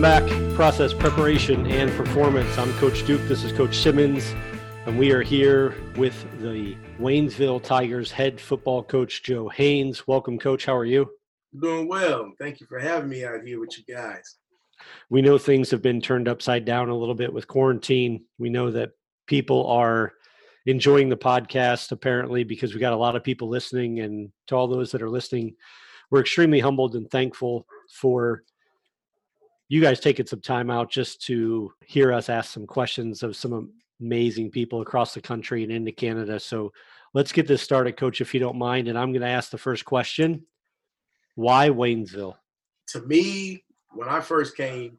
Welcome back. Process preparation and performance. I'm Coach Duke. This is Coach Simmons, and we are here with the Waynesville Tigers head football coach Joe Haynes. Welcome, Coach. How are you? Doing well. Thank you for having me out here with you guys. We know things have been turned upside down a little bit with quarantine. We know that people are enjoying the podcast apparently because we got a lot of people listening and to all those that are listening we're extremely humbled and thankful for you guys taking some time out just to hear us ask some questions of some amazing people across the country and into Canada. So let's get this started, Coach, if you don't mind. And I'm going to ask the first question Why Waynesville? To me, when I first came,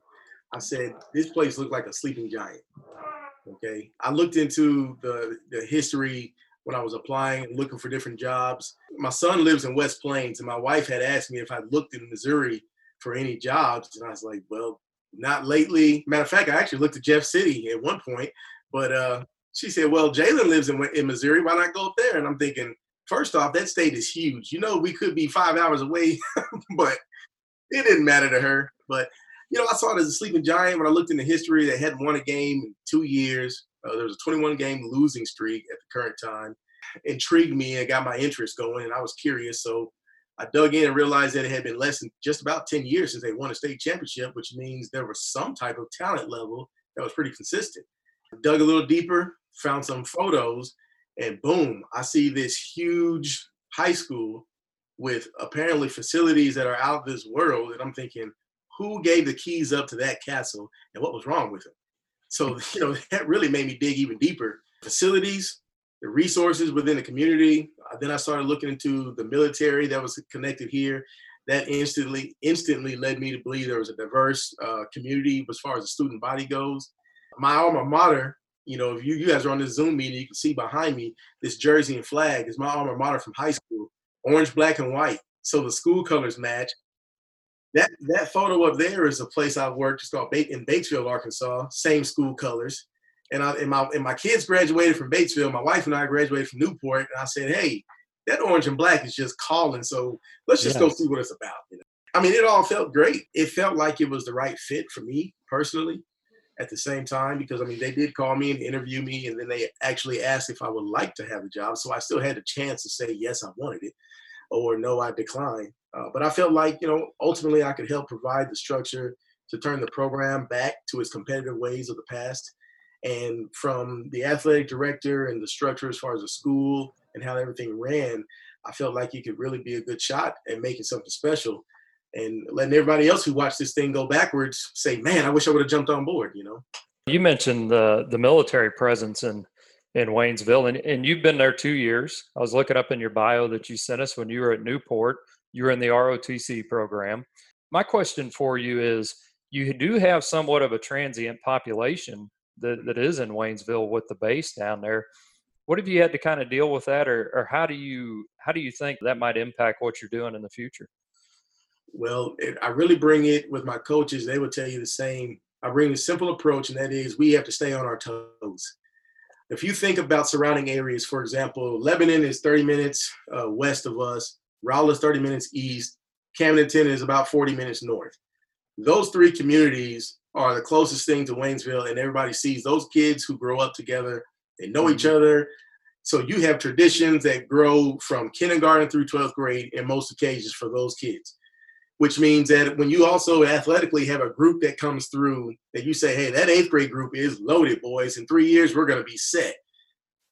I said, this place looked like a sleeping giant. Okay. I looked into the, the history when I was applying and looking for different jobs. My son lives in West Plains, and my wife had asked me if I looked in Missouri for any jobs. And I was like, well, not lately. Matter of fact, I actually looked at Jeff City at one point, but uh, she said, well, Jalen lives in, in Missouri. Why not go up there? And I'm thinking, first off, that state is huge. You know, we could be five hours away, but it didn't matter to her. But, you know, I saw it as a sleeping giant when I looked into history. They hadn't won a game in two years. Uh, there was a 21 game losing streak at the current time. Intrigued me and got my interest going, and I was curious. So I dug in and realized that it had been less than just about 10 years since they won a state championship, which means there was some type of talent level that was pretty consistent. I dug a little deeper, found some photos, and boom, I see this huge high school with apparently facilities that are out of this world. And I'm thinking, who gave the keys up to that castle and what was wrong with it? So, you know, that really made me dig even deeper. Facilities, the resources within the community. Uh, then I started looking into the military that was connected here. That instantly instantly led me to believe there was a diverse uh, community as far as the student body goes. My alma mater, you know, if you, you guys are on this Zoom meeting, you can see behind me this jersey and flag is my alma mater from high school, orange, black, and white. So the school colors match. That that photo up there is a place I've worked. It's called in Batesville, Arkansas. Same school colors and I and my and my kids graduated from Batesville. My wife and I graduated from Newport, and I said, "Hey, that orange and black is just calling. So let's just go see what it's about." You know? I mean, it all felt great. It felt like it was the right fit for me personally. At the same time, because I mean, they did call me and interview me, and then they actually asked if I would like to have the job. So I still had a chance to say yes, I wanted it, or no, I declined. Uh, but I felt like you know, ultimately, I could help provide the structure to turn the program back to its competitive ways of the past and from the athletic director and the structure as far as the school and how everything ran, I felt like he could really be a good shot at making something special and letting everybody else who watched this thing go backwards say, man, I wish I would have jumped on board, you know? You mentioned the the military presence in in Waynesville, and, and you've been there two years. I was looking up in your bio that you sent us when you were at Newport. You were in the ROTC program. My question for you is you do have somewhat of a transient population that, that is in Waynesville with the base down there. What have you had to kind of deal with that, or, or how do you how do you think that might impact what you're doing in the future? Well, I really bring it with my coaches. They would tell you the same. I bring a simple approach, and that is we have to stay on our toes. If you think about surrounding areas, for example, Lebanon is 30 minutes uh, west of us, Rolla is 30 minutes east, Camdenton is about 40 minutes north. Those three communities are the closest thing to Waynesville, and everybody sees those kids who grow up together. They know each mm-hmm. other. So you have traditions that grow from kindergarten through 12th grade in most occasions for those kids, which means that when you also athletically have a group that comes through that you say, hey, that eighth grade group is loaded, boys. In three years, we're going to be set.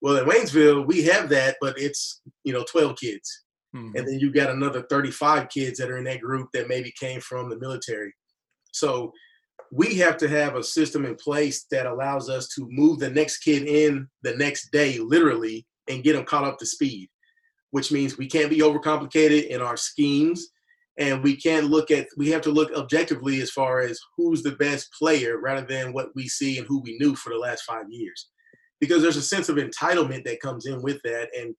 Well, in Waynesville, we have that, but it's, you know, 12 kids. Mm-hmm. And then you got another 35 kids that are in that group that maybe came from the military. So we have to have a system in place that allows us to move the next kid in the next day, literally, and get them caught up to speed, which means we can't be overcomplicated in our schemes. And we can't look at, we have to look objectively as far as who's the best player rather than what we see and who we knew for the last five years. Because there's a sense of entitlement that comes in with that. And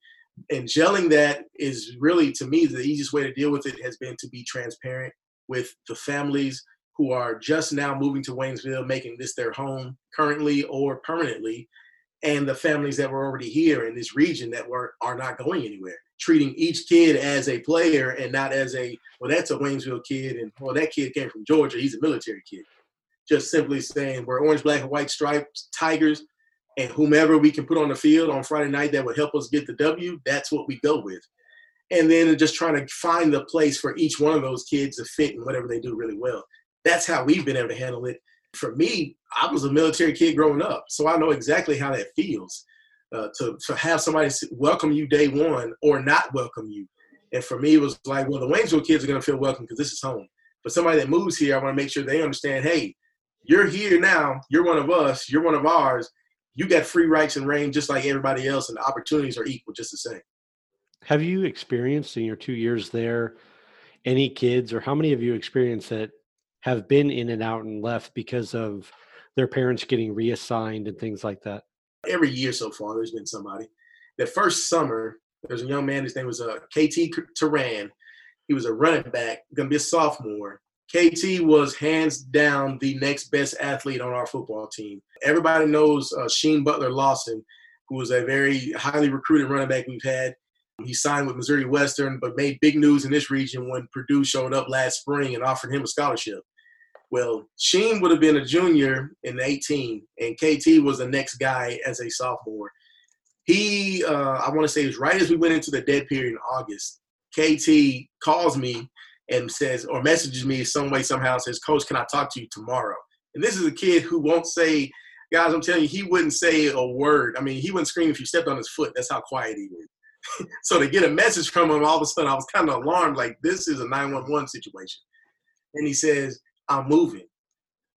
and gelling that is really to me the easiest way to deal with it has been to be transparent with the families who are just now moving to Waynesville, making this their home currently or permanently, and the families that were already here in this region that were are not going anywhere. Treating each kid as a player and not as a well, that's a Waynesville kid, and well, that kid came from Georgia, he's a military kid. just simply saying we're orange, black, and white stripes, Tigers, and whomever we can put on the field on Friday night that would help us get the W, that's what we go with. And then just trying to find the place for each one of those kids to fit in whatever they do really well. That's how we've been able to handle it. For me, I was a military kid growing up, so I know exactly how that feels uh, to, to have somebody welcome you day one or not welcome you. And for me, it was like, well, the Waynesville kids are going to feel welcome because this is home. But somebody that moves here, I want to make sure they understand, hey, you're here now. You're one of us. You're one of ours. You got free rights and reign just like everybody else, and the opportunities are equal, just the same. Have you experienced in your two years there any kids, or how many of you experienced that have been in and out and left because of their parents getting reassigned and things like that? Every year so far, there's been somebody. The first summer, there's a young man. His name was uh, KT Turan. He was a running back, going to be a sophomore. KT was hands down the next best athlete on our football team. Everybody knows uh, Sheen Butler Lawson, who was a very highly recruited running back we've had. He signed with Missouri Western, but made big news in this region when Purdue showed up last spring and offered him a scholarship. Well, Sheen would have been a junior in 18, and KT was the next guy as a sophomore. He, uh, I want to say, it was right as we went into the dead period in August. KT calls me and says, or messages me some way, somehow, says, Coach, can I talk to you tomorrow? And this is a kid who won't say, guys, I'm telling you, he wouldn't say a word. I mean, he wouldn't scream if you stepped on his foot. That's how quiet he is. so to get a message from him, all of a sudden I was kind of alarmed, like this is a 911 situation. And he says, I'm moving.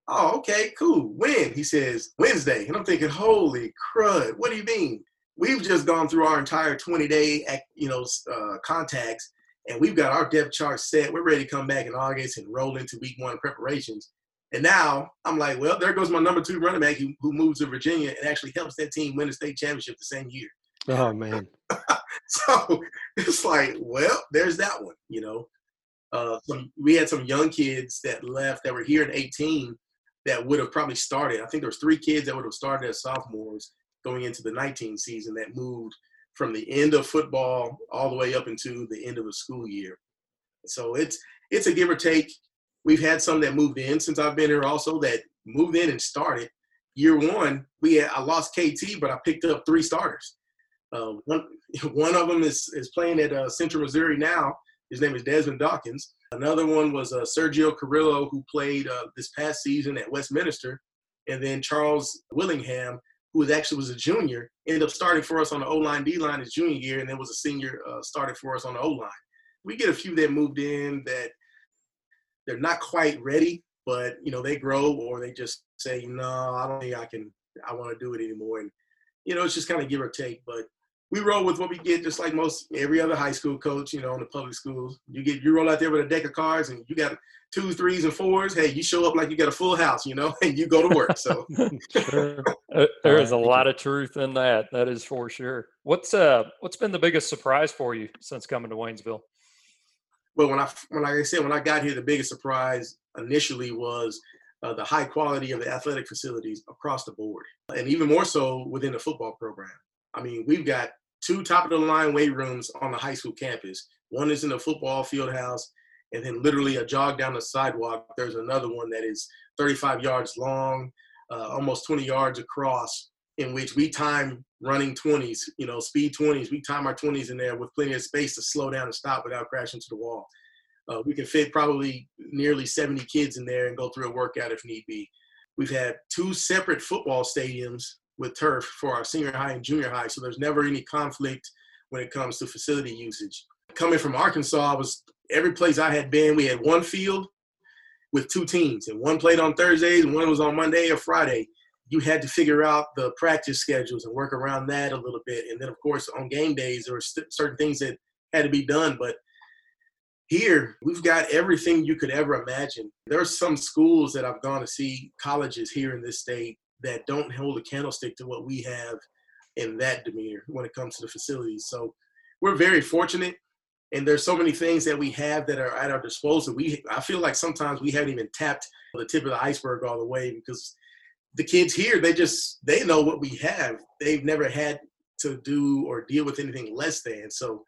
Oh, okay, cool. When? He says, Wednesday. And I'm thinking, holy crud, what do you mean? We've just gone through our entire 20 day, you know, uh, contacts, and we've got our depth chart set. We're ready to come back in August and roll into week one preparations. And now I'm like, well, there goes my number two running back who, who moves to Virginia and actually helps that team win the state championship the same year. Oh man. so it's like, well, there's that one, you know. Uh, some, we had some young kids that left that were here at 18 that would have probably started. I think there was three kids that would have started as sophomores going into the 19 season that moved from the end of football all the way up into the end of the school year. So it's it's a give or take. We've had some that moved in since I've been here also that moved in and started. Year one, we had, I lost KT, but I picked up three starters. Uh, one one of them is is playing at uh, Central Missouri now. His name is Desmond Dawkins. Another one was uh, Sergio Carrillo, who played uh, this past season at Westminster, and then Charles Willingham, who was actually was a junior, ended up starting for us on the O line, D line his junior year, and then was a senior, uh, started for us on the O line. We get a few that moved in that they're not quite ready, but you know they grow or they just say, no, I don't think I can, I want to do it anymore, and you know it's just kind of give or take. But we roll with what we get, just like most every other high school coach, you know, in the public schools. You get you roll out there with a deck of cards, and you got two, threes, and fours. Hey, you show up like you got a full house, you know, and you go to work. So sure. there is a lot of truth in that. That is for sure. What's uh what's been the biggest surprise for you since coming to Waynesville? Well, when I when like I said when I got here, the biggest surprise initially was uh, the high quality of the athletic facilities across the board, and even more so within the football program. I mean, we've got two top of the line weight rooms on the high school campus. One is in the football field house, and then literally a jog down the sidewalk. There's another one that is 35 yards long, uh, almost 20 yards across, in which we time running 20s, you know, speed 20s. We time our 20s in there with plenty of space to slow down and stop without crashing to the wall. Uh, we can fit probably nearly 70 kids in there and go through a workout if need be. We've had two separate football stadiums with turf for our senior high and junior high. So there's never any conflict when it comes to facility usage. Coming from Arkansas, I was every place I had been, we had one field with two teams, and one played on Thursdays and one was on Monday or Friday. You had to figure out the practice schedules and work around that a little bit. And then, of course, on game days, there were st- certain things that had to be done. But here, we've got everything you could ever imagine. There are some schools that I've gone to see, colleges here in this state, that don't hold a candlestick to what we have in that demeanor when it comes to the facilities. So we're very fortunate. And there's so many things that we have that are at our disposal. We I feel like sometimes we haven't even tapped the tip of the iceberg all the way because the kids here, they just they know what we have. They've never had to do or deal with anything less than. So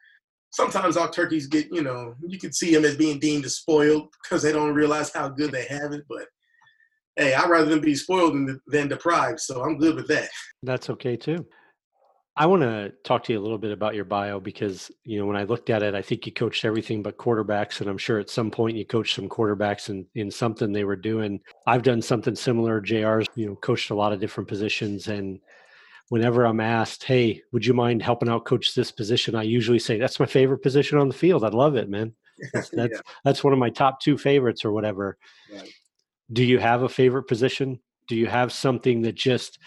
sometimes our turkeys get, you know, you can see them as being deemed as spoiled because they don't realize how good they have it. But hey, I'd rather them be spoiled than, than deprived. So I'm good with that. That's okay too. I want to talk to you a little bit about your bio because, you know, when I looked at it, I think you coached everything but quarterbacks. And I'm sure at some point you coached some quarterbacks in, in something they were doing. I've done something similar. JR's, you know, coached a lot of different positions. And whenever I'm asked, hey, would you mind helping out coach this position? I usually say, that's my favorite position on the field. I love it, man. That's, that's, yeah. that's one of my top two favorites or whatever. Right. Do you have a favorite position? Do you have something that just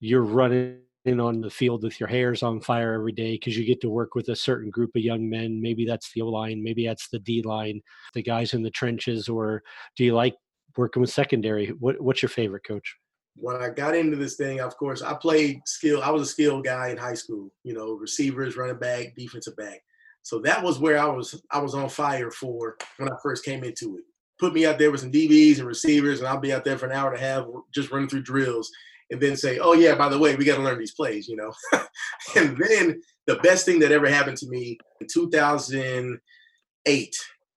you're running in on the field with your hairs on fire every day because you get to work with a certain group of young men. Maybe that's the O line, maybe that's the D line, the guys in the trenches, or do you like working with secondary? What, what's your favorite coach? When I got into this thing, of course, I played skill. I was a skill guy in high school. You know, receivers, running back, defensive back. So that was where I was. I was on fire for when I first came into it. Put me out there with some DBs and receivers, and I'll be out there for an hour and a half just running through drills and then say, oh yeah, by the way, we got to learn these plays, you know. and then the best thing that ever happened to me in 2008,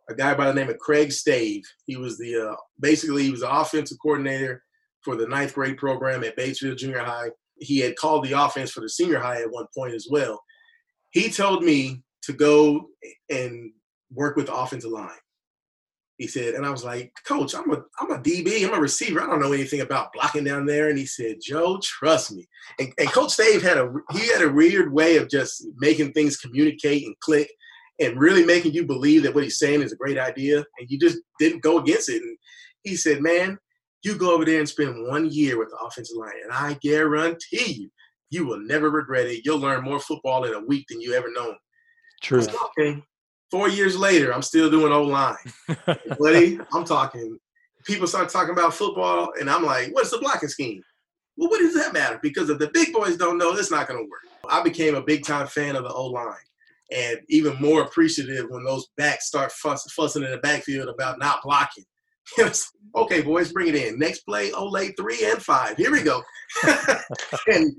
a guy by the name of Craig Stave. He was the uh, basically he was the offensive coordinator for the ninth grade program at Batesville Junior High. He had called the offense for the senior high at one point as well. He told me to go and work with the offensive line. He said, and I was like, Coach, I'm a I'm a DB, I'm a receiver. I don't know anything about blocking down there. And he said, Joe, trust me. And, and Coach Dave had a he had a weird way of just making things communicate and click and really making you believe that what he's saying is a great idea. And you just didn't go against it. And he said, Man, you go over there and spend one year with the offensive line, and I guarantee you, you will never regret it. You'll learn more football in a week than you ever known. True. Said, okay. Four years later, I'm still doing O line. Buddy, I'm talking. People start talking about football, and I'm like, what's the blocking scheme? Well, what does that matter? Because if the big boys don't know, it's not going to work. I became a big time fan of the O line and even more appreciative when those backs start fuss, fussing in the backfield about not blocking. okay, boys, bring it in. Next play, Olay three and five. Here we go. and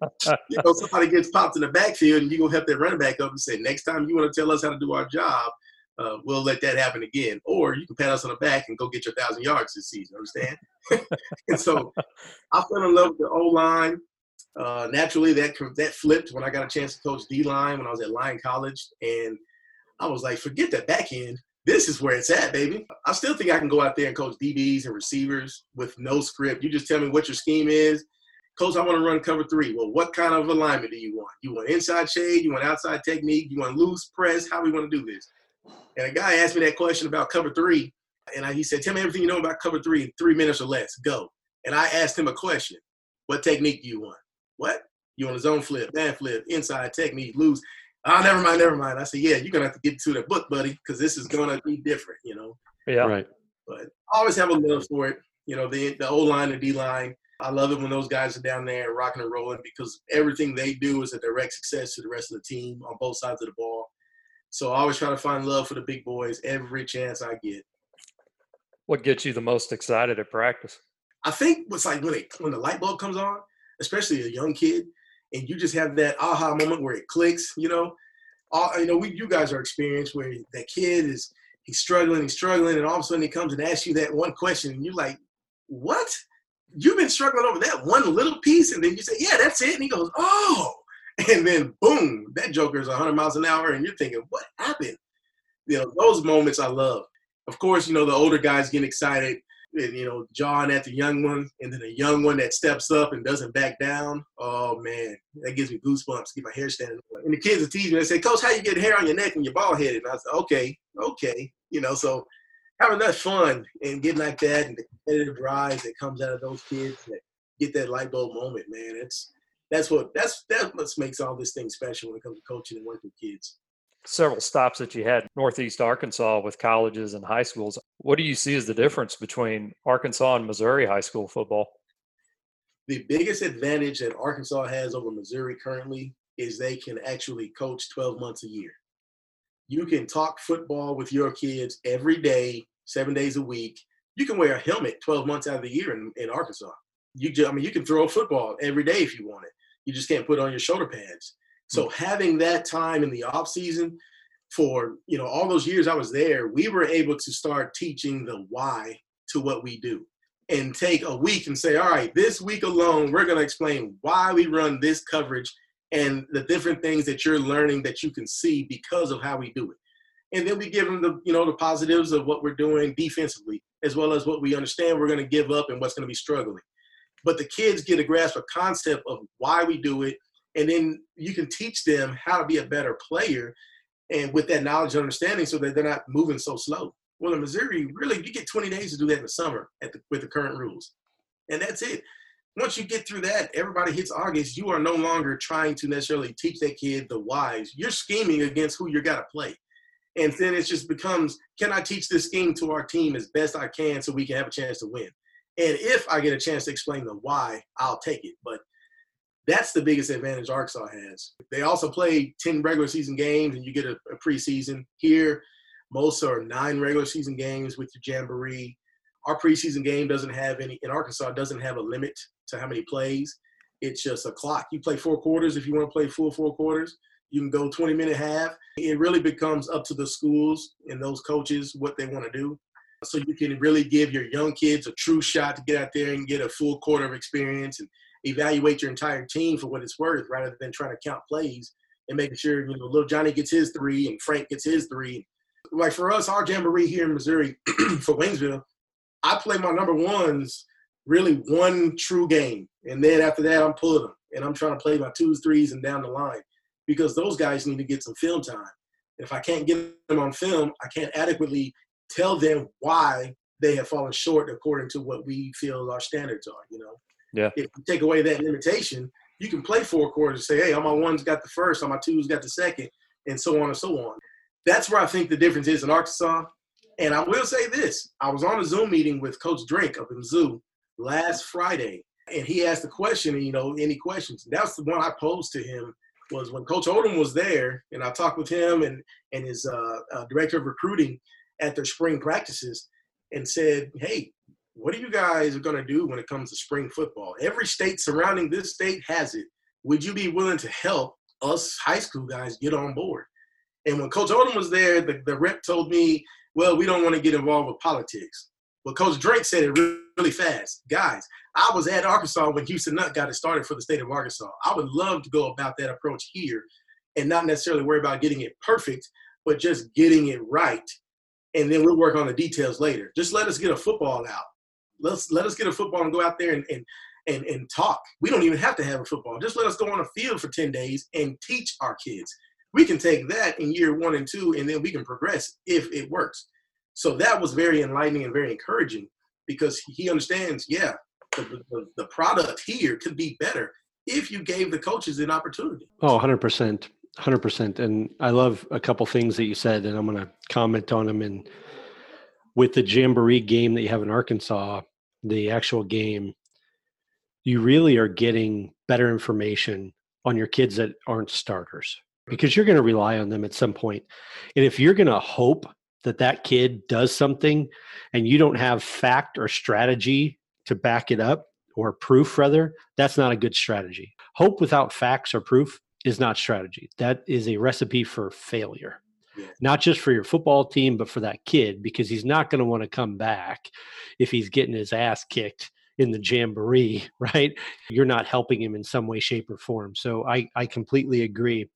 you know, somebody gets popped in the backfield, and you go help that running back up and say, next time you want to tell us how to do our job, uh, we'll let that happen again. Or you can pat us on the back and go get your thousand yards this season. Understand? and so I fell in love with the O line. Uh, naturally, that that flipped when I got a chance to coach D line when I was at Lyon College, and I was like, forget that back end this is where it's at, baby. I still think I can go out there and coach DBs and receivers with no script. You just tell me what your scheme is. Coach, I want to run cover three. Well, what kind of alignment do you want? You want inside shade? You want outside technique? You want loose press? How do we want to do this? And a guy asked me that question about cover three, and I, he said, "Tell me everything you know about cover three in three minutes or less. Go." And I asked him a question: What technique do you want? What? You want a zone flip, man flip, inside technique, loose? oh, never mind, never mind. I said, yeah, you're gonna have to get to the book, buddy, because this is gonna be different, you know. Yeah. Right. But I always have a love for it. You know, the the O line, the D line. I love it when those guys are down there rocking and rolling because everything they do is a direct success to the rest of the team on both sides of the ball. So I always try to find love for the big boys every chance I get. What gets you the most excited at practice? I think what's like when it, when the light bulb comes on, especially a young kid, and you just have that aha moment where it clicks, you know. All, you know, we you guys are experienced where that kid is he's struggling, he's struggling, and all of a sudden he comes and asks you that one question, and you're like, "What? You've been struggling over that one little piece?" And then you say, "Yeah, that's it." And he goes, "Oh," and then boom, that joker is 100 miles an hour, and you're thinking, "What happened?" You know, those moments I love. Of course, you know the older guys get excited and, you know, jawing at the young one, and then a young one that steps up and doesn't back down. Oh man, that gives me goosebumps. Get my hair standing. Up. And the kids are teasing me. They say, "Coach, how you get hair on your neck and you're bald headed?" And I said, "Okay, okay." You know, so having that fun and getting like that and the competitive rise that comes out of those kids that get that light bulb moment, man. It's that's what that's that's what makes all this thing special when it comes to coaching and working with kids. Several stops that you had northeast arkansas with colleges and high schools. What do you see as the difference between arkansas and missouri high school football? The biggest advantage that arkansas has over missouri currently is they can actually coach 12 months a year. You can talk football with your kids every day seven days a week. You can wear a helmet 12 months out of the year in, in arkansas. You just, i mean you can throw a football every day if you want it you just can't put on your shoulder pads so mm. having that time in the off season for you know all those years I was there, we were able to start teaching the why to what we do. and take a week and say, all right, this week alone, we're going to explain why we run this coverage and the different things that you're learning that you can see because of how we do it. And then we give them the, you know, the positives of what we're doing defensively, as well as what we understand we're going to give up and what's going to be struggling. But the kids get a grasp of concept of why we do it, and then you can teach them how to be a better player, and with that knowledge and understanding, so that they're not moving so slow. Well, in Missouri, really, you get 20 days to do that in the summer the, with the current rules, and that's it. Once you get through that, everybody hits August. You are no longer trying to necessarily teach that kid the whys. You're scheming against who you're got to play, and then it just becomes: Can I teach this scheme to our team as best I can so we can have a chance to win? And if I get a chance to explain the why, I'll take it. But that's the biggest advantage Arkansas has. They also play 10 regular season games and you get a, a preseason. Here, most are nine regular season games with your jamboree. Our preseason game doesn't have any, in Arkansas, doesn't have a limit to how many plays. It's just a clock. You play four quarters if you want to play full four quarters. You can go 20 minute half. It really becomes up to the schools and those coaches what they want to do. So you can really give your young kids a true shot to get out there and get a full quarter of experience and evaluate your entire team for what it's worth rather than trying to count plays and making sure, you know, little Johnny gets his three and Frank gets his three. Like for us, our jamboree here in Missouri for Waynesville, I play my number ones really one true game. And then after that, I'm pulling them and I'm trying to play my twos, threes, and down the line because those guys need to get some film time. If I can't get them on film, I can't adequately tell them why they have fallen short according to what we feel our standards are, you know? Yeah. If you take away that limitation, you can play four quarters and say, hey, on my ones got the first, all my twos got the second, and so on and so on. That's where I think the difference is in Arkansas. And I will say this I was on a Zoom meeting with Coach Drink up in Zoo last Friday, and he asked the question, you know, any questions? That's the one I posed to him was when Coach Odom was there, and I talked with him and, and his uh, uh, director of recruiting at their spring practices and said, hey, what are you guys going to do when it comes to spring football? Every state surrounding this state has it. Would you be willing to help us high school guys get on board? And when Coach Odom was there, the, the rep told me, well, we don't want to get involved with politics. But Coach Drake said it really, fast. Guys, I was at Arkansas when Houston Nutt got it started for the state of Arkansas. I would love to go about that approach here and not necessarily worry about getting it perfect, but just getting it right. And then we'll work on the details later. Just let us get a football out let's let us get a football and go out there and, and and and talk. We don't even have to have a football. Just let us go on a field for 10 days and teach our kids. We can take that in year one and two, and then we can progress if it works. So that was very enlightening and very encouraging because he understands, yeah, the, the, the product here could be better if you gave the coaches an opportunity. Oh, 100%. 100%. And I love a couple things that you said, and I'm going to comment on them and – with the jamboree game that you have in Arkansas, the actual game, you really are getting better information on your kids that aren't starters because you're going to rely on them at some point. And if you're going to hope that that kid does something and you don't have fact or strategy to back it up or proof rather, that's not a good strategy. Hope without facts or proof is not strategy. That is a recipe for failure not just for your football team, but for that kid, because he's not going to want to come back if he's getting his ass kicked in the jamboree, right? You're not helping him in some way, shape, or form. So I, I completely agree.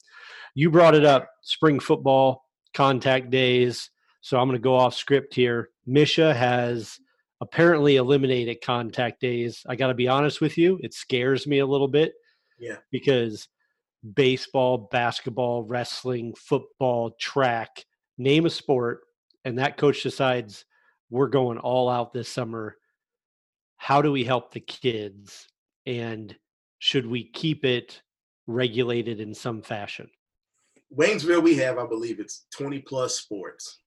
You brought it up spring football, contact days. So I'm going to go off script here. MSHSAA has apparently eliminated contact days. I got to be honest with you, it scares me a little bit. Yeah. Because baseball, basketball, wrestling, football, track, name a sport, and that coach decides we're going all out this summer. How do we help the kids? And should we keep it regulated in some fashion? Waynesville, we have, I believe it's 20 plus sports.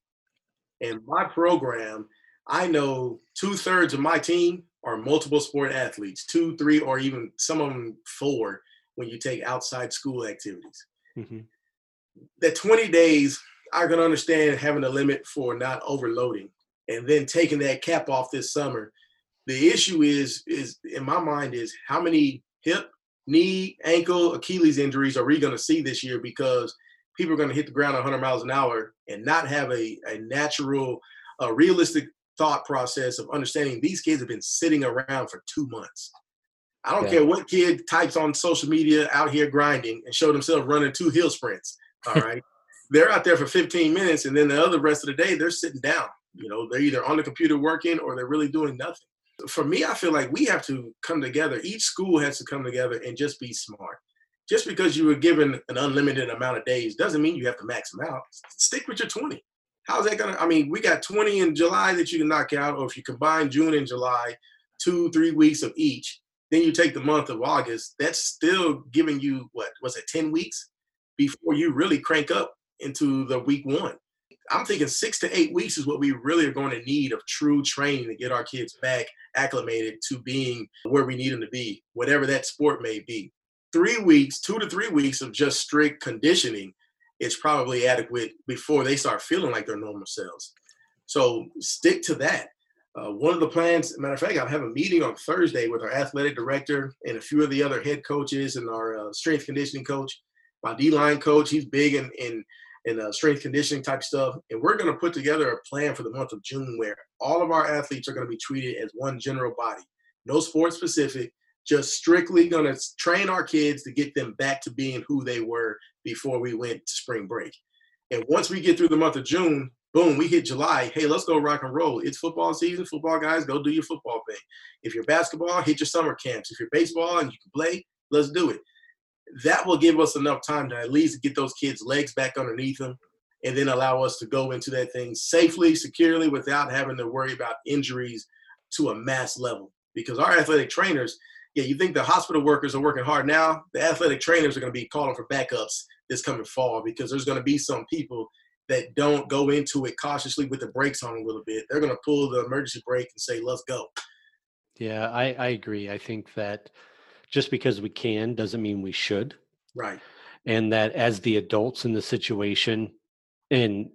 And my program, I know two thirds of my team are multiple sport athletes, two, three, or even some of them four when you take outside school activities. Mm-hmm. That 20 days, I can understand having a limit for not overloading and then taking that cap off this summer. The issue is, is in my mind, is how many hip, knee, ankle, Achilles injuries are we going to see this year because people are going to hit the ground 100 miles an hour and not have a, a natural, a realistic thought process of understanding these kids have been sitting around for two months. I don't Yeah. care what kid types on social media out here grinding and show themselves running two hill sprints. All right. they're out there for 15 minutes and then the other rest of the day they're sitting down. You know, they're either on the computer working or they're really doing nothing. For me, I feel like we have to come together. Each school has to come together and just be smart. Just because you were given an unlimited amount of days doesn't mean you have to max them out. Stick with your 20. How's that gonna? I mean, we got 20 in July that you can knock out, or if you combine June and July, two, three weeks of each, then you take the month of August. That's still giving you what was it, 10 weeks before you really crank up into the week one. I'm thinking six to eight weeks is what we really are going to need of true training to get our kids back acclimated to being where we need them to be, whatever that sport may be. Three weeks, two to three weeks of just strict conditioning is probably adequate before they start feeling like their normal selves. So stick to that. Uh, one of the plans, matter of fact, I have a meeting on Thursday with our athletic director and a few of the other head coaches and our uh, strength conditioning coach. My D line coach, he's big in, in and uh, strength conditioning type stuff. And we're going to put together a plan for the month of June where all of our athletes are going to be treated as one general body, no sport specific, just strictly going to train our kids to get them back to being who they were before we went to spring break. And once we get through the month of June, boom, we hit July. Hey, let's go rock and roll. It's football season. Football guys, go do your football thing. If you're basketball, hit your summer camps. If you're baseball and you can play, let's do it that will give us enough time to at least get those kids' legs back underneath them and then allow us to go into that thing safely, securely, without having to worry about injuries to a mass level. Because our athletic trainers, yeah, you think the hospital workers are working hard now, the athletic trainers are going to be calling for backups this coming fall because there's going to be some people that don't go into it cautiously with the brakes on a little bit. They're going to pull the emergency brake and say, let's go. Yeah, I, I agree. I think that just because we can doesn't mean we should. Right. And that as the adults in the situation, and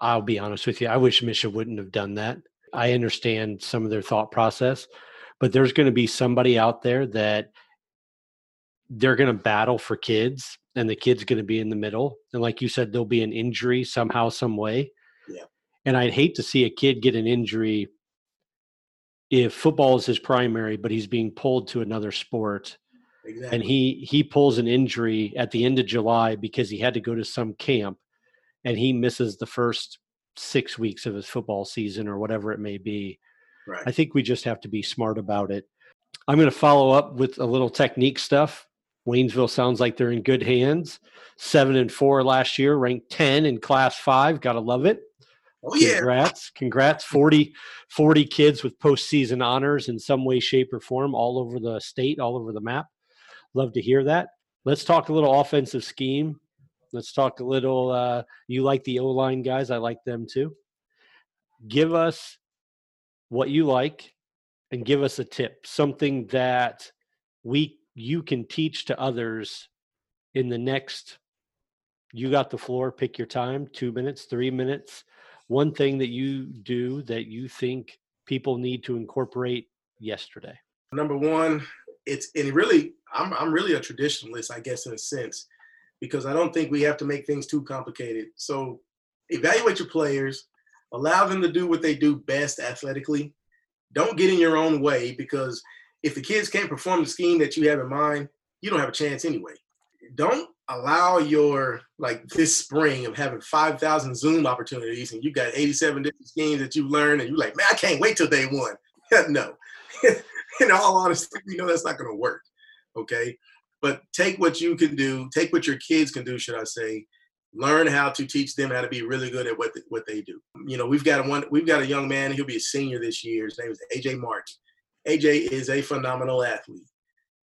I'll be honest with you, I wish MSHSAA wouldn't have done that. I understand some of their thought process, but there's going to be somebody out there that they're going to battle for kids and the kid's going to be in the middle. And like you said, there'll be an injury somehow, some way. Yeah. And I'd hate to see a kid get an injury if football is his primary, but he's being pulled to another sport Exactly. and he he pulls an injury at the end of July because he had to go to some camp and he misses the first 6 weeks of his football season or whatever it may be. right. I think we just have to be smart about it. I'm going to follow up with a little technique stuff. Waynesville sounds like they're in good hands. 7 and 4 last year, ranked 10 in class 5, got to love it. oh yeah. Congrats. Congrats. 40, 40 kids with postseason honors in some way, shape, or form all over the state, all over the map. Love to hear that. Let's talk a little offensive scheme. Let's talk a little. Uh, you like the O line guys. I like them too. Give us what you like and give us a tip, something that we you can teach to others in the next you got the floor pick your time 2 minutes 3 minutes one thing that you do that you think people need to incorporate yesterday Number one, it's and really I'm I'm really a traditionalist, I guess, in a sense, because I don't think we have to make things too complicated. So evaluate your players, allow them to do what they do best athletically. Don't get in your own way because if the kids can't perform the scheme that you have in mind, you don't have a chance anyway. Don't allow your like this spring of having 5,000 Zoom opportunities and you got 87 different schemes that you've learned and you're like, man, I can't wait till day one. no. in all honesty, you know that's not going to work. Okay. But take what you can do, take what your kids can do, should I say, learn how to teach them how to be really good at what the, what they do. You know, we've got a one, we've got a young man. He'll be a senior this year. His name is AJ March. AJ is a phenomenal athlete.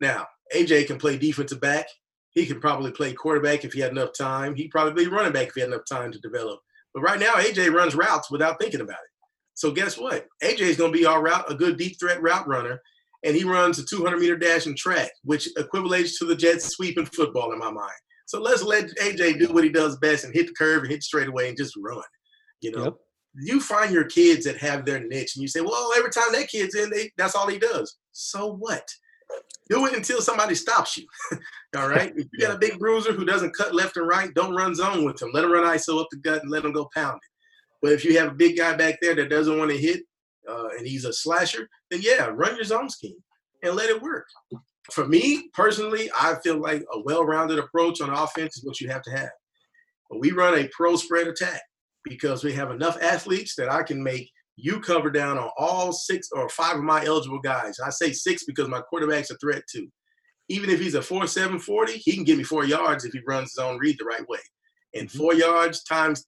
Now, AJ can play defensive back. He can probably play quarterback if he had enough time. He'd probably be running back if he had enough time to develop. But right now, AJ runs routes without thinking about it. So guess what? AJ is going to be our route, a good deep threat route runner, and he runs a 200 meter dash and track, which equivalates to the jet sweep in football in my mind. So let's let AJ do what he does best and hit the curve and hit straight away and just run. You know, Yep. You find your kids that have their niche, and you say, "Well, every time that kid's in, they, that's all he does." So what? Do it until somebody stops you. all right. If you got a big bruiser who doesn't cut left and right, don't run zone with him. Let him run ISO up the gut and let him go pound it. But if you have a big guy back there that doesn't want to hit, uh, and he's a slasher, then yeah, run your zone scheme and let it work. For me personally, I feel like a well-rounded approach on offense is what you have to have. But we run a pro spread attack because we have enough athletes that I can make you cover down on all six or five of my eligible guys. I say six because my quarterback's a threat too. Even if he's a four seven forty, he can give me four yards if he runs his own read the right way. And mm-hmm. four yards times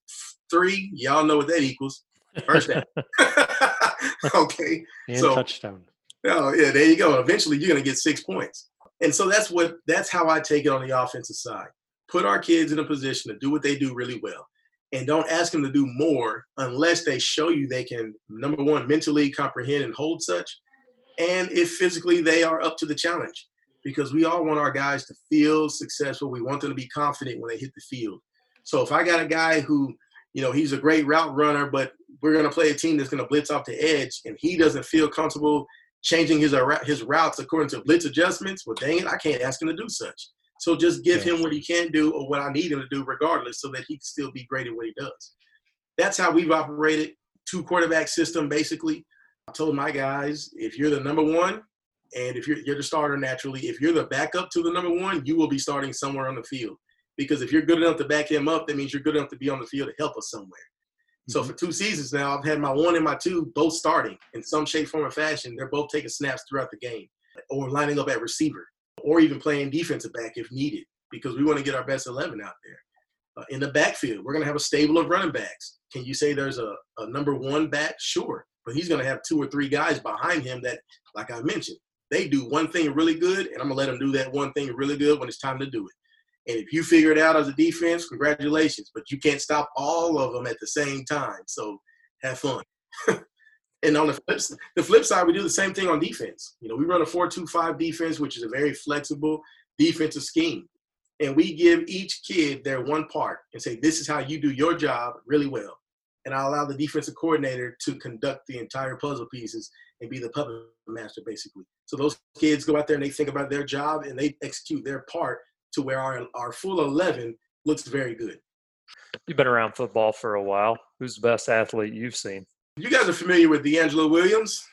three, y'all know what that equals. First down. okay. And so, touchdown. Oh yeah, there you go. Eventually you're gonna get six points. And so that's what that's how I take it on the offensive side. Put our kids in a position to do what they do really well and don't ask them to do more unless they show you they can number one mentally comprehend and hold such and if physically they are up to the challenge. Because we all want our guys to feel successful. We want them to be confident when they hit the field. So if i got a guy who you know he's a great route runner but we're going to play a team that's going to blitz off the edge and he doesn't feel comfortable changing his his routes according to blitz adjustments well dang it i can't ask him to do such so just give him what he can do or what I need him to do, regardless, so that he can still be great at what he does. That's how we've operated. Two quarterback system, basically. I told my guys, if you're the number one, and if you're, you're the starter naturally, if you're the backup to the number one, you will be starting somewhere on the field. Because if you're good enough to back him up, that means you're good enough to be on the field to help us somewhere. Mm-hmm. So for two seasons now, I've had my one and my two both starting in some shape, form, or fashion. They're both taking snaps throughout the game or lining up at receiver or even playing defensive back if needed, because we want to get our best 11 out there. Uh, in the backfield, we're going to have a stable of running backs. Can you say there's a, a number one back? Sure. But he's going to have two or three guys behind him that, like I mentioned, they do one thing really good, and I'm going to let them do that one thing really good when it's time to do it. And if you figure it out as a defense, congratulations. But you can't stop all of them at the same time. So have fun. And on the flip, the flip side, we do the same thing on defense. You know, we run a 4-2-5 defense, which is a very flexible defensive scheme. And we give each kid their one part and say, this is how you do your job really well. And I allow the defensive coordinator to conduct the entire puzzle pieces and be the puppet master, basically. So those kids go out there and they think about their job and they execute their part to where our, our full 11 looks very good. You've been around football for a while. Who's the best athlete you've seen? You guys are familiar with DeAngelo Williams,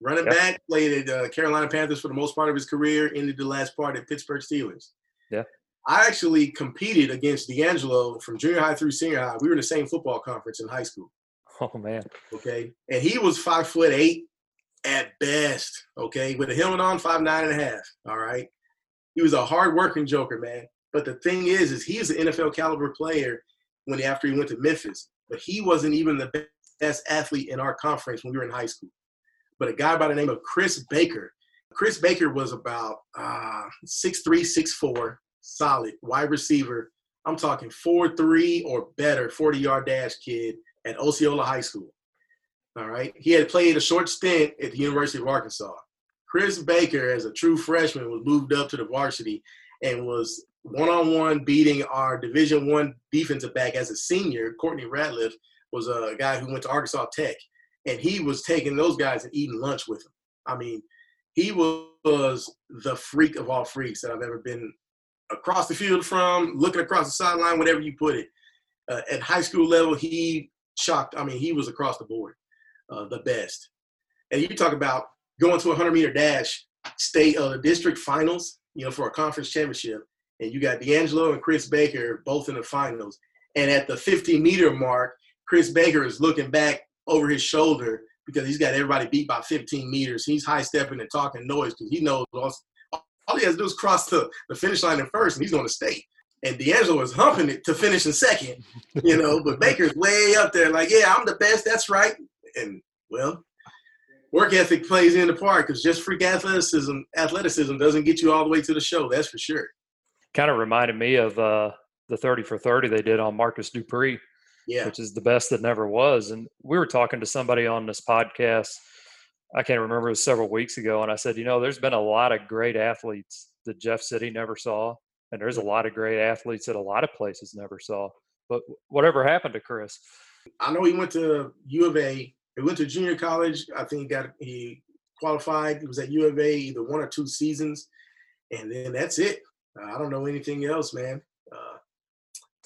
running yep. back, played at uh, Carolina Panthers for the most part of his career, ended the last part at Pittsburgh Steelers. Yeah. I actually competed against DeAngelo from junior high through senior high. We were in the same football conference in high school. Oh man. Okay. And he was five foot eight at best. Okay. With a helmet on, five nine and a half. All right. He was a hard working joker, man. But the thing is, is he's an NFL caliber player when after he went to Memphis. But he wasn't even the best athlete in our conference when we were in high school. But a guy by the name of Chris Baker. Chris Baker was about uh, 6'3, 6'4, solid wide receiver. I'm talking 4'3 or better, 40 yard dash kid at Osceola High School. All right. He had played a short stint at the University of Arkansas. Chris Baker, as a true freshman, was moved up to the varsity and was one-on-one beating our Division One defensive back as a senior, Courtney Ratliff, was a guy who went to Arkansas Tech, and he was taking those guys and eating lunch with them. I mean, he was the freak of all freaks that I've ever been across the field from, looking across the sideline, whatever you put it. Uh, at high school level, he shocked. I mean, he was across the board, uh, the best. And you talk about going to a 100 meter dash, state uh, district finals, you know, for a conference championship, and you got DeAngelo and Chris Baker both in the finals. And at the 50 meter mark, Chris Baker is looking back over his shoulder because he's got everybody beat by 15 meters. He's high stepping and talking noise because he knows all, all, he has to do is cross the, the finish line in first and he's going to state. And DeAngelo is humping it to finish in second, you know, but Baker's way up there like, yeah, I'm the best. That's right. And well, work ethic plays in the part because just freak athleticism, athleticism doesn't get you all the way to the show. That's for sure. Kind of reminded me of uh, the 30 for 30 they did on Marcus Dupree yeah. which is the best that never was. And we were talking to somebody on this podcast. I can't remember, it was several weeks ago. And I said, you know, there's been a lot of great athletes that Jeff City never saw. And there's a lot of great athletes that a lot of places never saw. But whatever happened to Chris? I know he went to U of A. He went to junior college. I think he got he qualified. He was at U of A either one or two seasons, and then that's it. I don't know anything else, man.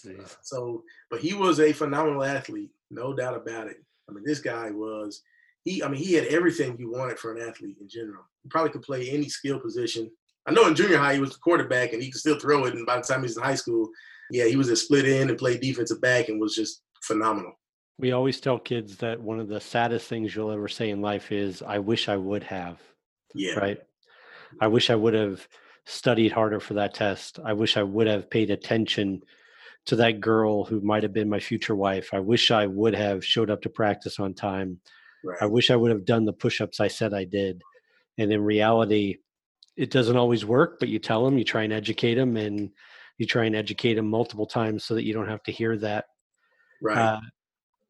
Jeez. So, but he was a phenomenal athlete, no doubt about it. I mean, this guy was, he, I mean, he had everything you wanted for an athlete in general. He probably could play any skill position. I know in junior high he was the quarterback and he could still throw it. And by the time he was in high school, yeah, he was a split end and played defensive back and was just phenomenal. We always tell kids that one of the saddest things you'll ever say in life is, I wish I would have. Yeah. Right. I wish I would have studied harder for that test. I wish I would have paid attention to that girl who might have been my future wife. I wish I would have showed up to practice on time. Right. I wish I would have done the push ups I said I did. And in reality, it doesn't always work, but you tell them, you try and educate them, and you try and educate them multiple times so that you don't have to hear that. Right. Uh,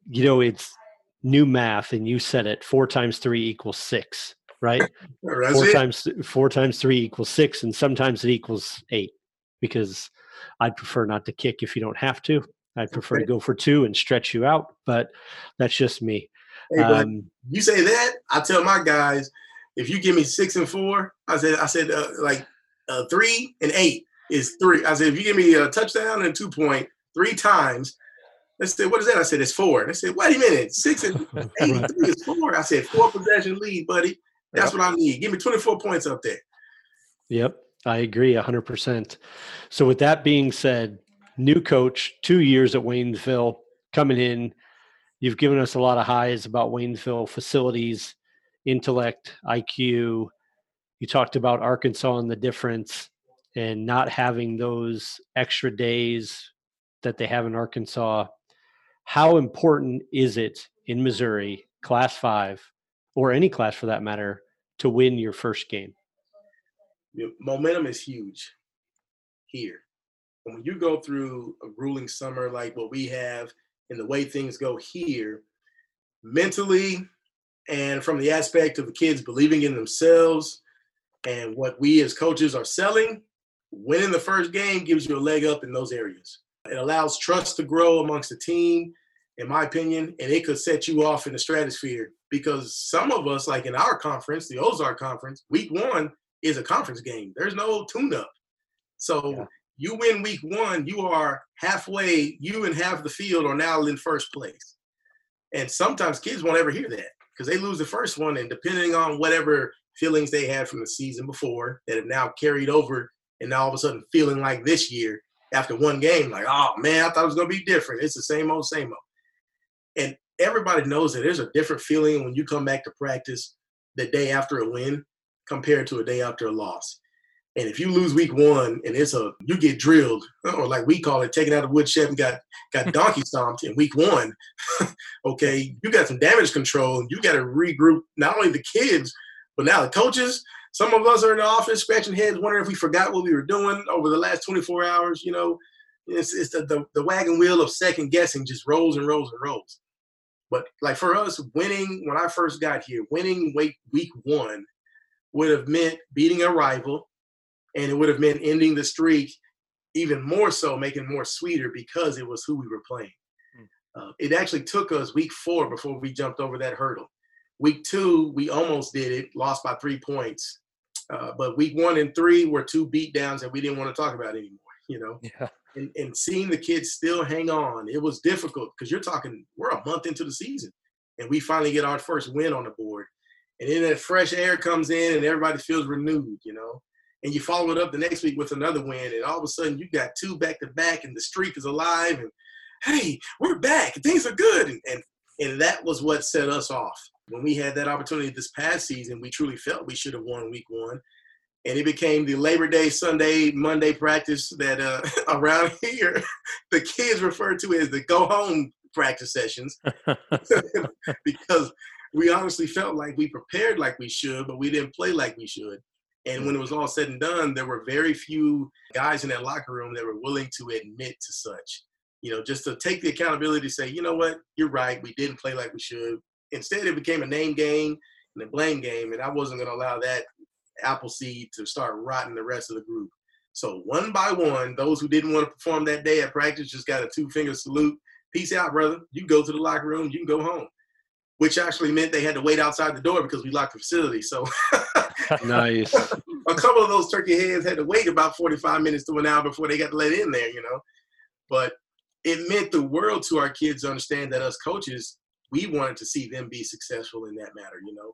you know, it's new math, and you said it four times three equals six, right? Four it. times four times three equals six, and sometimes it equals eight because I'd prefer not to kick if you don't have to. I'd prefer to go for two and stretch you out, but that's just me. Hey, Um, you say that, I tell my guys, if you give me six and four, I said, I said uh, like uh, three and eight is three. I said, if you give me a touchdown and two point three times, I said, what is that? I said, it's four. I said, wait a minute, six and eight three is four. I said, four possession lead, buddy. That's what I need. Give me 24 points up there. Yep, I agree 100%. So, with that being said, new coach, two years at Waynesville coming in. You've given us a lot of highs about Waynesville facilities, intellect, IQ. You talked about Arkansas and the difference and not having those extra days that they have in Arkansas. How important is it in Missouri, class five, or any class for that matter, to win your first game? Momentum is huge here. And when you go through a grueling summer like what we have and the way things go here, mentally and from the aspect of the kids believing in themselves and what we as coaches are selling, winning the first game gives you a leg up in those areas. It allows trust to grow amongst the team, in my opinion, and it could set you off in the stratosphere because some of us, like in our conference, the Ozark Conference, week one is a conference game. There's no tune up. So Yeah. you win week one, you are halfway, you and half the field are now in first place. And sometimes kids won't ever hear that because they lose the first one, and depending on whatever feelings they had from the season before that have now carried over, and now all of a sudden feeling like this year after one game, like, oh man, I thought it was gonna be different. It's the same old, same old. And everybody knows that there's a different feeling when you come back to practice the day after a win compared to a day after a loss. And if you lose week one and it's a you get drilled, or like we call it, taken out of woodshed and got got donkey stomped in week one, okay, you got some damage control and you got to regroup not only the kids, but now the coaches. Some of us are in the office scratching heads, wondering if we forgot what we were doing over the last 24 hours. You know, it's, it's the, the, the wagon wheel of second guessing just rolls and rolls and rolls. But like for us, winning when I first got here, winning week week one would have meant beating a rival, and it would have meant ending the streak even more so, making more sweeter because it was who we were playing. Uh, it actually took us week four before we jumped over that hurdle. Week two, we almost did it, lost by three points. Uh, but week one and three were two beat downs that we didn't want to talk about anymore, you know? Yeah. And, and seeing the kids still hang on, it was difficult because you're talking, we're a month into the season and we finally get our first win on the board. And then that fresh air comes in and everybody feels renewed, you know? And you follow it up the next week with another win, and all of a sudden you got two back to back, and the streak is alive. And hey, we're back, things are good, and, and and that was what set us off. When we had that opportunity this past season, we truly felt we should have won week one, and it became the Labor Day, Sunday, Monday practice that uh, around here the kids refer to as the go home practice sessions because we honestly felt like we prepared like we should, but we didn't play like we should. And when it was all said and done, there were very few guys in that locker room that were willing to admit to such. You know, just to take the accountability to say, you know what, you're right, we didn't play like we should. Instead, it became a name game and a blame game, and I wasn't going to allow that apple seed to start rotting the rest of the group. So one by one, those who didn't want to perform that day at practice just got a two finger salute. Peace out, brother. You go to the locker room. You can go home. Which actually meant they had to wait outside the door because we locked the facility. So nice. a couple of those turkey heads had to wait about 45 minutes to an hour before they got let in there, you know. But it meant the world to our kids to understand that us coaches, we wanted to see them be successful in that matter, you know.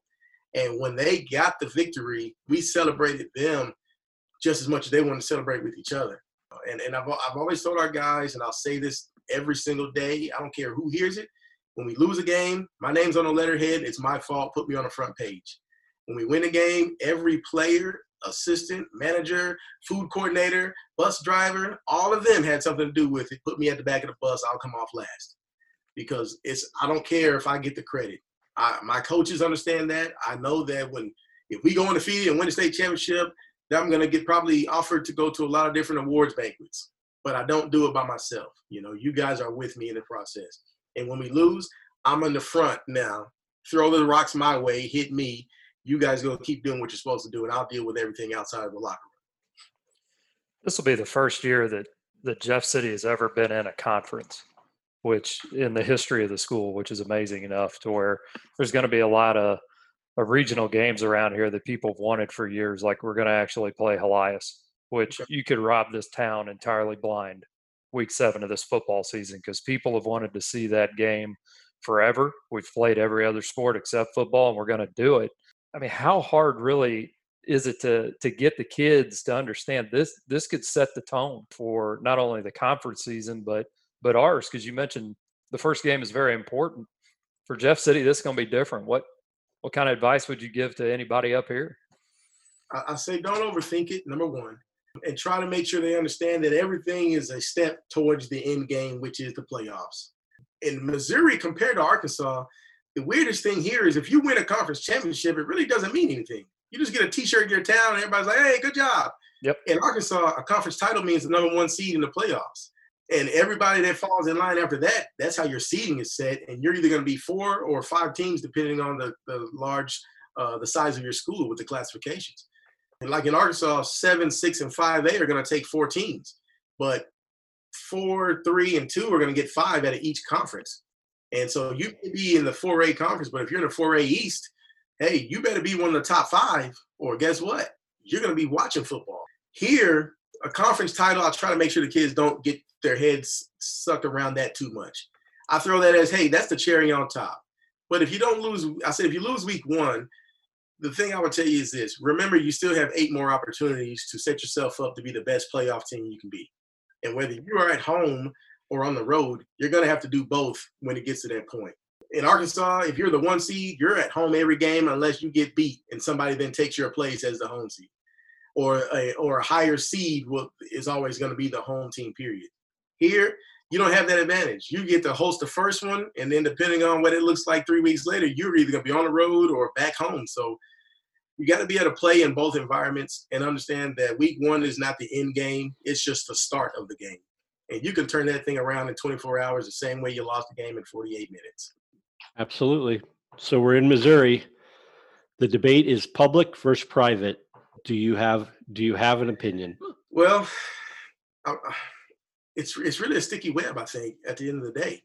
And when they got the victory, we celebrated them just as much as they wanted to celebrate with each other. And, and I've, I've always told our guys, and I'll say this every single day, I don't care who hears it. When we lose a game, my name's on the letterhead. It's my fault. Put me on the front page. When we win a game, every player, assistant, manager, food coordinator, bus driver, all of them had something to do with it. Put me at the back of the bus. I'll come off last because it's. I don't care if I get the credit. I, my coaches understand that. I know that when if we go undefeated and win the state championship, then I'm to get probably offered to go to a lot of different awards banquets. But I don't do it by myself. You know, you guys are with me in the process. And when we lose, I'm in the front now. Throw the rocks my way, hit me. You guys go keep doing what you're supposed to do, and I'll deal with everything outside of the locker room. This will be the first year that that Jeff City has ever been in a conference, which in the history of the school, which is amazing enough to where there's going to be a lot of, of regional games around here that people have wanted for years. Like we're going to actually play Helias, which okay. you could rob this town entirely blind week seven of this football season because people have wanted to see that game forever. We've played every other sport except football, and we're going to do it. I mean, how hard really is it to to get the kids to understand this? This could set the tone for not only the conference season, but but ours. Because you mentioned the first game is very important for Jeff City. This is going to be different. What what kind of advice would you give to anybody up here? I say don't overthink it. Number one, and try to make sure they understand that everything is a step towards the end game, which is the playoffs. In Missouri, compared to Arkansas, the weirdest thing here is if you win a conference championship, it really doesn't mean anything. You just get a T-shirt in your town, and everybody's like, "Hey, good job." Yep. In Arkansas, a conference title means the number one seed in the playoffs, and everybody that falls in line after that, that's how your seeding is set, and you're either going to be four or five teams depending on the the large, uh, the size of your school with the classifications. Like in Arkansas, seven, six, and five A are going to take four teams, but four, three, and two are going to get five out of each conference. And so you may be in the 4A conference, but if you're in the 4A East, hey, you better be one of the top five, or guess what? You're going to be watching football. Here, a conference title, I try to make sure the kids don't get their heads sucked around that too much. I throw that as, hey, that's the cherry on top. But if you don't lose, I said, if you lose week one, the thing I would tell you is this remember, you still have eight more opportunities to set yourself up to be the best playoff team you can be. And whether you are at home or on the road, you're going to have to do both when it gets to that point. In Arkansas, if you're the one seed, you're at home every game unless you get beat and somebody then takes your place as the home seed. Or a, or a higher seed will, is always going to be the home team, period. Here, you don't have that advantage. You get to host the first one, and then depending on what it looks like three weeks later, you're either going to be on the road or back home. So you got to be able to play in both environments and understand that week one is not the end game, it's just the start of the game and you can turn that thing around in 24 hours the same way you lost the game in 48 minutes. Absolutely. So we're in Missouri. The debate is public versus private. Do you have do you have an opinion? Well, it's it's really a sticky web. I think at the end of the day,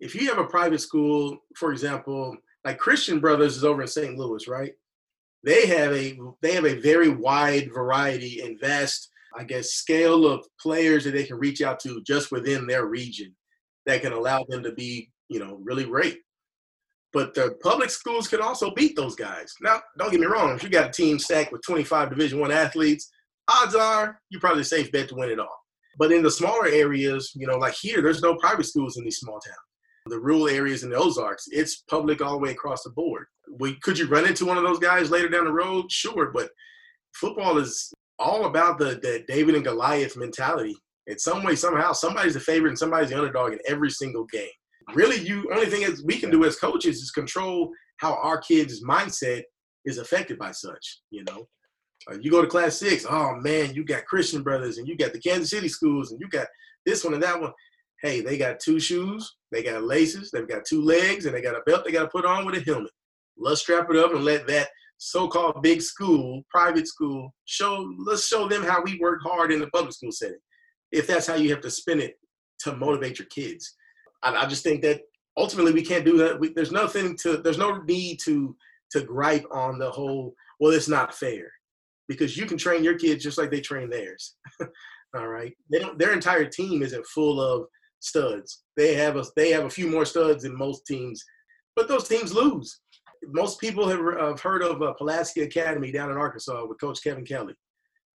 if you have a private school, for example, like Christian Brothers is over in St. Louis, right? They have a they have a very wide variety and vast I guess, scale of players that they can reach out to just within their region that can allow them to be, you know, really great. But the public schools can also beat those guys. Now, don't get me wrong. If you got a team stacked with 25 Division One athletes, odds are you're probably a safe bet to win it all. But in the smaller areas, you know, like here, there's no private schools in these small towns. The rural areas in the Ozarks, it's public all the way across the board. We, could you run into one of those guys later down the road? Sure, but football is all about the, the David and Goliath mentality. In some way, somehow, somebody's the favorite and somebody's the underdog in every single game. Really, you only thing is we can do as coaches is control how our kids' mindset is affected by such. You know, uh, you go to class six, oh man, you got Christian brothers and you got the Kansas City schools and you got this one and that one. Hey, they got two shoes, they got laces, they've got two legs, and they got a belt they got to put on with a helmet. Let's strap it up and let that so-called big school, private school, show let's show them how we work hard in the public school setting. If that's how you have to spin it to motivate your kids, I, I just think that ultimately we can't do that. We, there's nothing to there's no need to to gripe on the whole. Well, it's not fair because you can train your kids just like they train theirs. All right, they don't. Their entire team isn't full of studs. They have a they have a few more studs than most teams but those teams lose. Most people have, have heard of uh, Pulaski Academy down in Arkansas with Coach Kevin Kelley.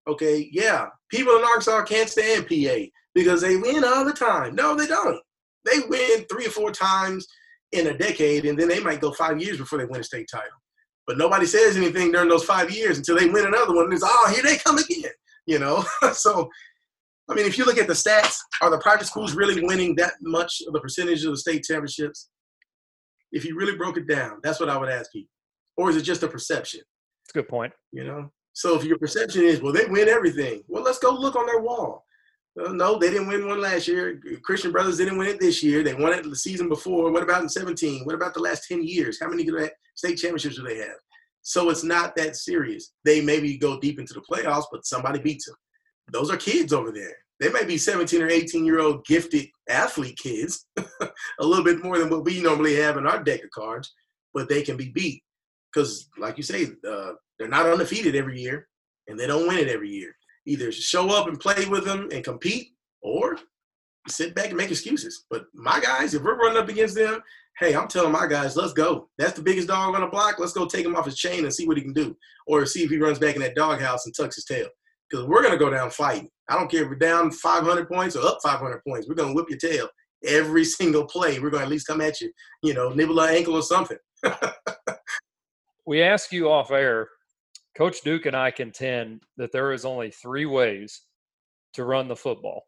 Okay, yeah, people in Arkansas can't stand PA because they win all the time. No, they don't. They win three or four times in a decade, and then they might go five years before they win a state title. But nobody says anything during those five years until they win another one. And it's, oh, here they come again, you know? so, I mean, if you look at the stats, are the private schools really winning that much of the percentage of the state championships? If you really broke it down, that's what I would ask people. Or is it just a perception? That's a good point. You know? So if your perception is, well, they win everything, well, let's go look on their wall. Uh, no, they didn't win one last year. Christian Brothers didn't win it this year. They won it the season before. What about in 17? What about the last 10 years? How many state championships do they have? So it's not that serious. They maybe go deep into the playoffs, but somebody beats them. Those are kids over there. They may be 17 or 18 year old gifted athlete kids, a little bit more than what we normally have in our deck of cards, but they can be beat. Because, like you say, uh, they're not undefeated every year, and they don't win it every year either show up and play with them and compete or sit back and make excuses. But my guys, if we're running up against them, hey, I'm telling my guys, let's go. That's the biggest dog on the block. Let's go take him off his chain and see what he can do. Or see if he runs back in that doghouse and tucks his tail. Because we're going to go down fighting. I don't care if we're down 500 points or up 500 points. We're going to whip your tail every single play. We're going to at least come at you, you know, nibble an ankle or something. we ask you off air Coach Duke and I contend that there is only three ways to run the football.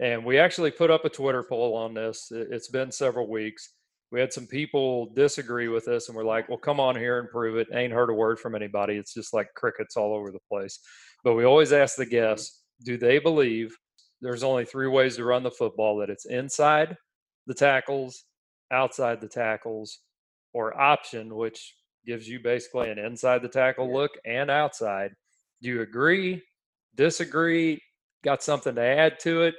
And we actually put up a Twitter poll on this. It's been several weeks. We had some people disagree with us, and we're like, well, come on here and prove it. Ain't heard a word from anybody. It's just like crickets all over the place. But we always ask the guests do they believe there's only three ways to run the football that it's inside the tackles, outside the tackles, or option, which gives you basically an inside the tackle look and outside. Do you agree? Disagree? Got something to add to it?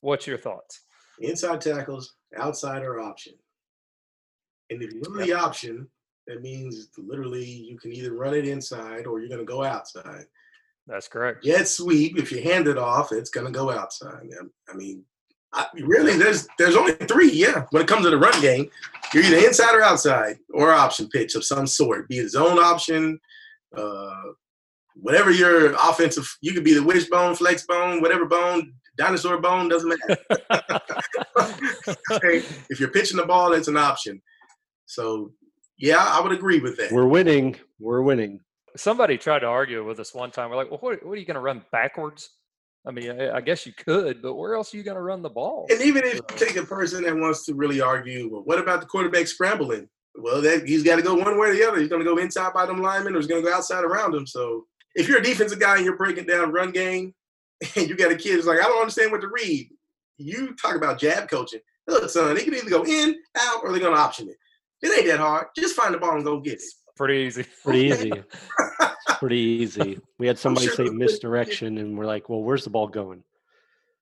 What's your thoughts? Inside tackles, outside or option. And if you run the option, that means literally you can either run it inside or you're going to go outside. That's correct. Jet sweep, if you hand it off, it's going to go outside. I mean, I, really, there's there's only three. Yeah, when it comes to the run game, you're either inside or outside, or option pitch of some sort, be it zone option, uh, whatever your offensive. You could be the wishbone, flex bone, whatever bone, dinosaur bone doesn't matter. okay. If you're pitching the ball, it's an option. So yeah, I would agree with that. We're winning. We're winning. Somebody tried to argue with us one time. We're like, well, what, what are you going to run backwards? I mean, I, I guess you could, but where else are you going to run the ball? And even if you take a person that wants to really argue, well, what about the quarterback scrambling? Well, that he's got to go one way or the other. He's going to go inside by them linemen, or he's going to go outside around them. So if you're a defensive guy and you're breaking down run game, and you got a kid who's like, I don't understand what to read. You talk about jab coaching. Look, son, they can either go in, out, or they're going to option it. It ain't that hard. Just find the ball and go get it. Pretty easy. Pretty easy. pretty easy. We had somebody sure say misdirection, and we're like, "Well, where's the ball going?"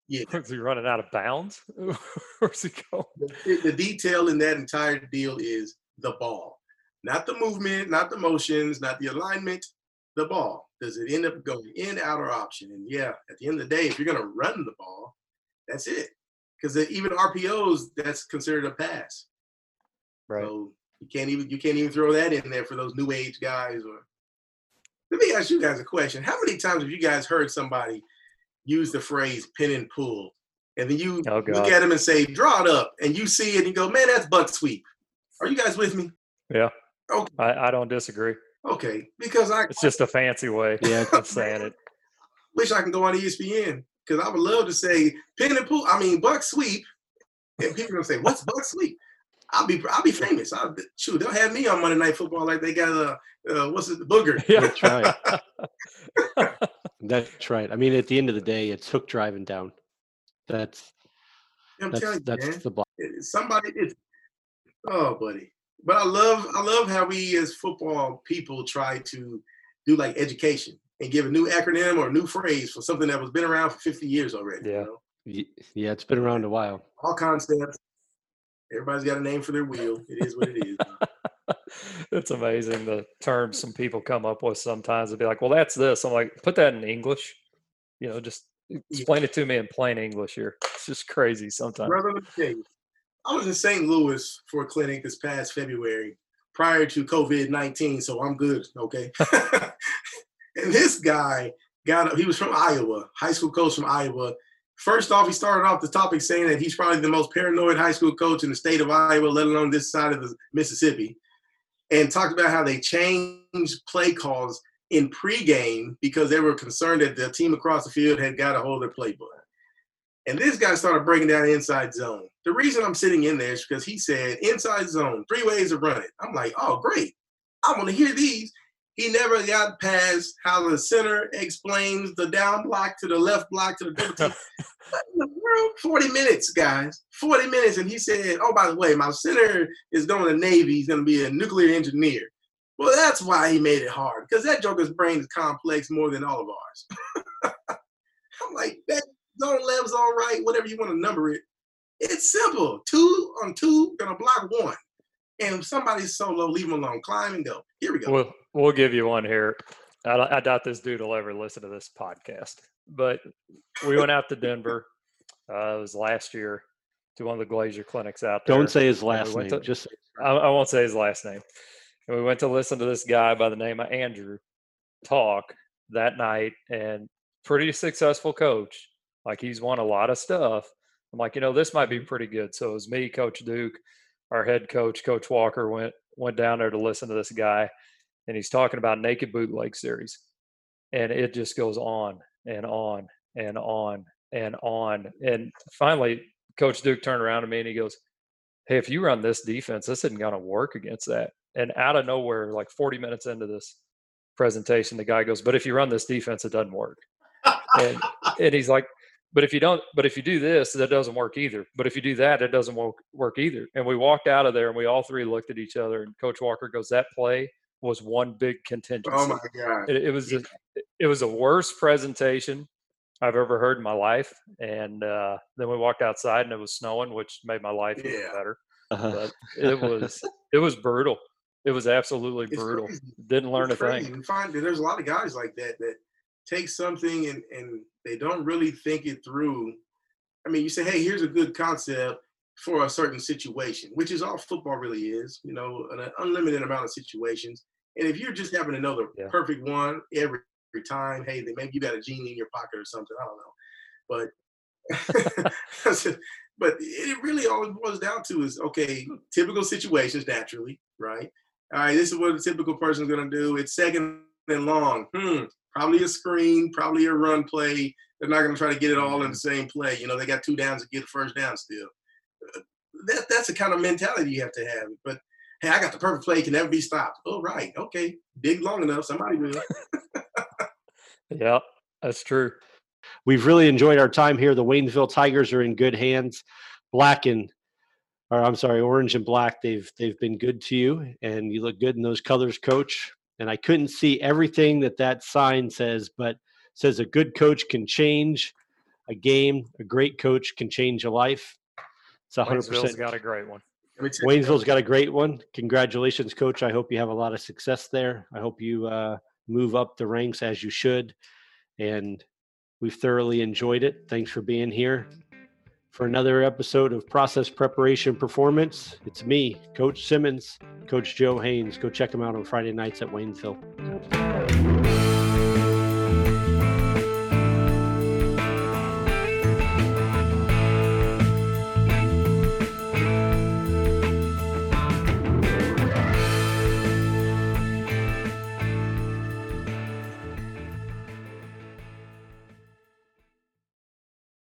Yeah, is he running out of bounds? Where's he going? The, the detail in that entire deal is the ball, not the movement, not the motions, not the alignment. The ball. Does it end up going in, out, or option? And yeah, at the end of the day, if you're going to run the ball, that's it. Because even RPOs, that's considered a pass. Right. So you can't even you can't even throw that in there for those new age guys or let me ask you guys a question. How many times have you guys heard somebody use the phrase pin and pull? And then you oh, look at them and say, draw it up. And you see it and you go, man, that's buck sweep. Are you guys with me? Yeah. Okay. I, I don't disagree. Okay. Because I It's just a fancy way yeah, of saying it. Wish I can go on ESPN. Because I would love to say pin and pull. I mean buck sweep. And people are gonna say, What's buck sweep? I'll be I'll be famous. I'll, shoot, they'll have me on Monday Night Football like they got a uh, what's it, the booger. Yeah. That's right. that's right. I mean, at the end of the day, it's hook driving down. That's I'm that's, telling you, that's man. the block. Somebody, it's, oh, buddy. But I love I love how we as football people try to do like education and give a new acronym or a new phrase for something that was been around for 50 years already. Yeah. You know? Yeah, it's been around a while. All concepts, Everybody's got a name for their wheel. It is what it is. it's amazing the terms some people come up with sometimes. They'll be like, well, that's this. I'm like, put that in English. You know, just explain it to me in plain English here. It's just crazy sometimes. Brother, let me tell you, I was in St. Louis for a clinic this past February prior to COVID 19, so I'm good. Okay. and this guy got, up, he was from Iowa, high school coach from Iowa. First off, he started off the topic saying that he's probably the most paranoid high school coach in the state of Iowa, let alone this side of the Mississippi, and talked about how they changed play calls in pregame because they were concerned that the team across the field had got a hold of their playbook. And this guy started breaking down inside zone. The reason I'm sitting in there is because he said inside zone, three ways to run it. I'm like, oh, great. I want to hear these. He never got past how the center explains the down block to the left block to the double team. the world? 40 minutes, guys. 40 minutes. And he said, oh, by the way, my center is going to Navy. He's going to be a nuclear engineer. Well, that's why he made it hard because that Joker's brain is complex more than all of ours. I'm like, that zone level's all right, whatever you want to number it. It's simple. Two on two, gonna block one. And if somebody's solo, leave them alone. Climb and go. Here we go. We'll, we'll give you one here. I, I doubt this dude will ever listen to this podcast. But we went out to Denver. Uh, it was last year to one of the Glazier clinics out there. Don't say his last name. to- Just I, I won't say his last name. And we went to listen to this guy by the name of Andrew talk that night, and pretty successful coach. Like he's won a lot of stuff. I'm like, you know, this might be pretty good. So it was me, Coach Duke, our head coach, Coach Walker, went went down there to listen to this guy, and he's talking about naked bootleg series, and it just goes on and on and on and on, and finally, Coach Duke turned around to me and he goes, "Hey, if you run this defense, this isn't going to work against that." And out of nowhere, like 40 minutes into this presentation, the guy goes, "But if you run this defense, it doesn't work." and and he's like, but if you don't, but if you do this, that doesn't work either. But if you do that, it doesn't work, work either. And we walked out of there and we all three looked at each other. And Coach Walker goes, "That play was one big contingency. oh my God. It, it was a, it was the worst presentation I've ever heard in my life. And uh, then we walked outside and it was snowing, which made my life even better. uh, But it was it was brutal. It was absolutely It's brutal. crazy. Didn't learn It's a crazy. thing. You find there's a lot of guys like that that take something and, and they don't really think it through. I mean, you say, hey, here's a good concept for a certain situation, which is all football really is, you know, an unlimited amount of situations. And if you're just having to know the Yeah. perfect one every, every time, hey, then maybe you got a genie in your pocket or something. I don't know. But but it really all it boils down to is okay, typical situations naturally, right? All right, this is what a typical person's gonna do. It's second and long. Hmm, probably a screen, probably a run play. They're not gonna try to get it all in the same play. You know, they got two downs to get a first down still. Uh, That that's the kind of mentality you have to have. But hey, I got the perfect play, can never be stopped. Oh, right, okay. Dig long enough, somebody will. Yeah, that's true. we've really enjoyed our time here. The Waynesville Tigers are in good hands. Black and, or I'm sorry, orange and black. They've they've been good to you, and you look good in those colors, Coach. And I couldn't see everything that that sign says, but says a good coach can change a game. A great coach can change a life. It's a hundred Waynesville's percent. got a great one. Waynesville's got a great one. Congratulations, coach. I hope you have a lot of success there. I hope you uh, move up the ranks as you should. And we've thoroughly enjoyed it. Thanks for being here for another episode of Process Preparation Performance. It's me, Coach Simmons, Coach Joe Haynes. Go check him out on Friday nights at Waynesville.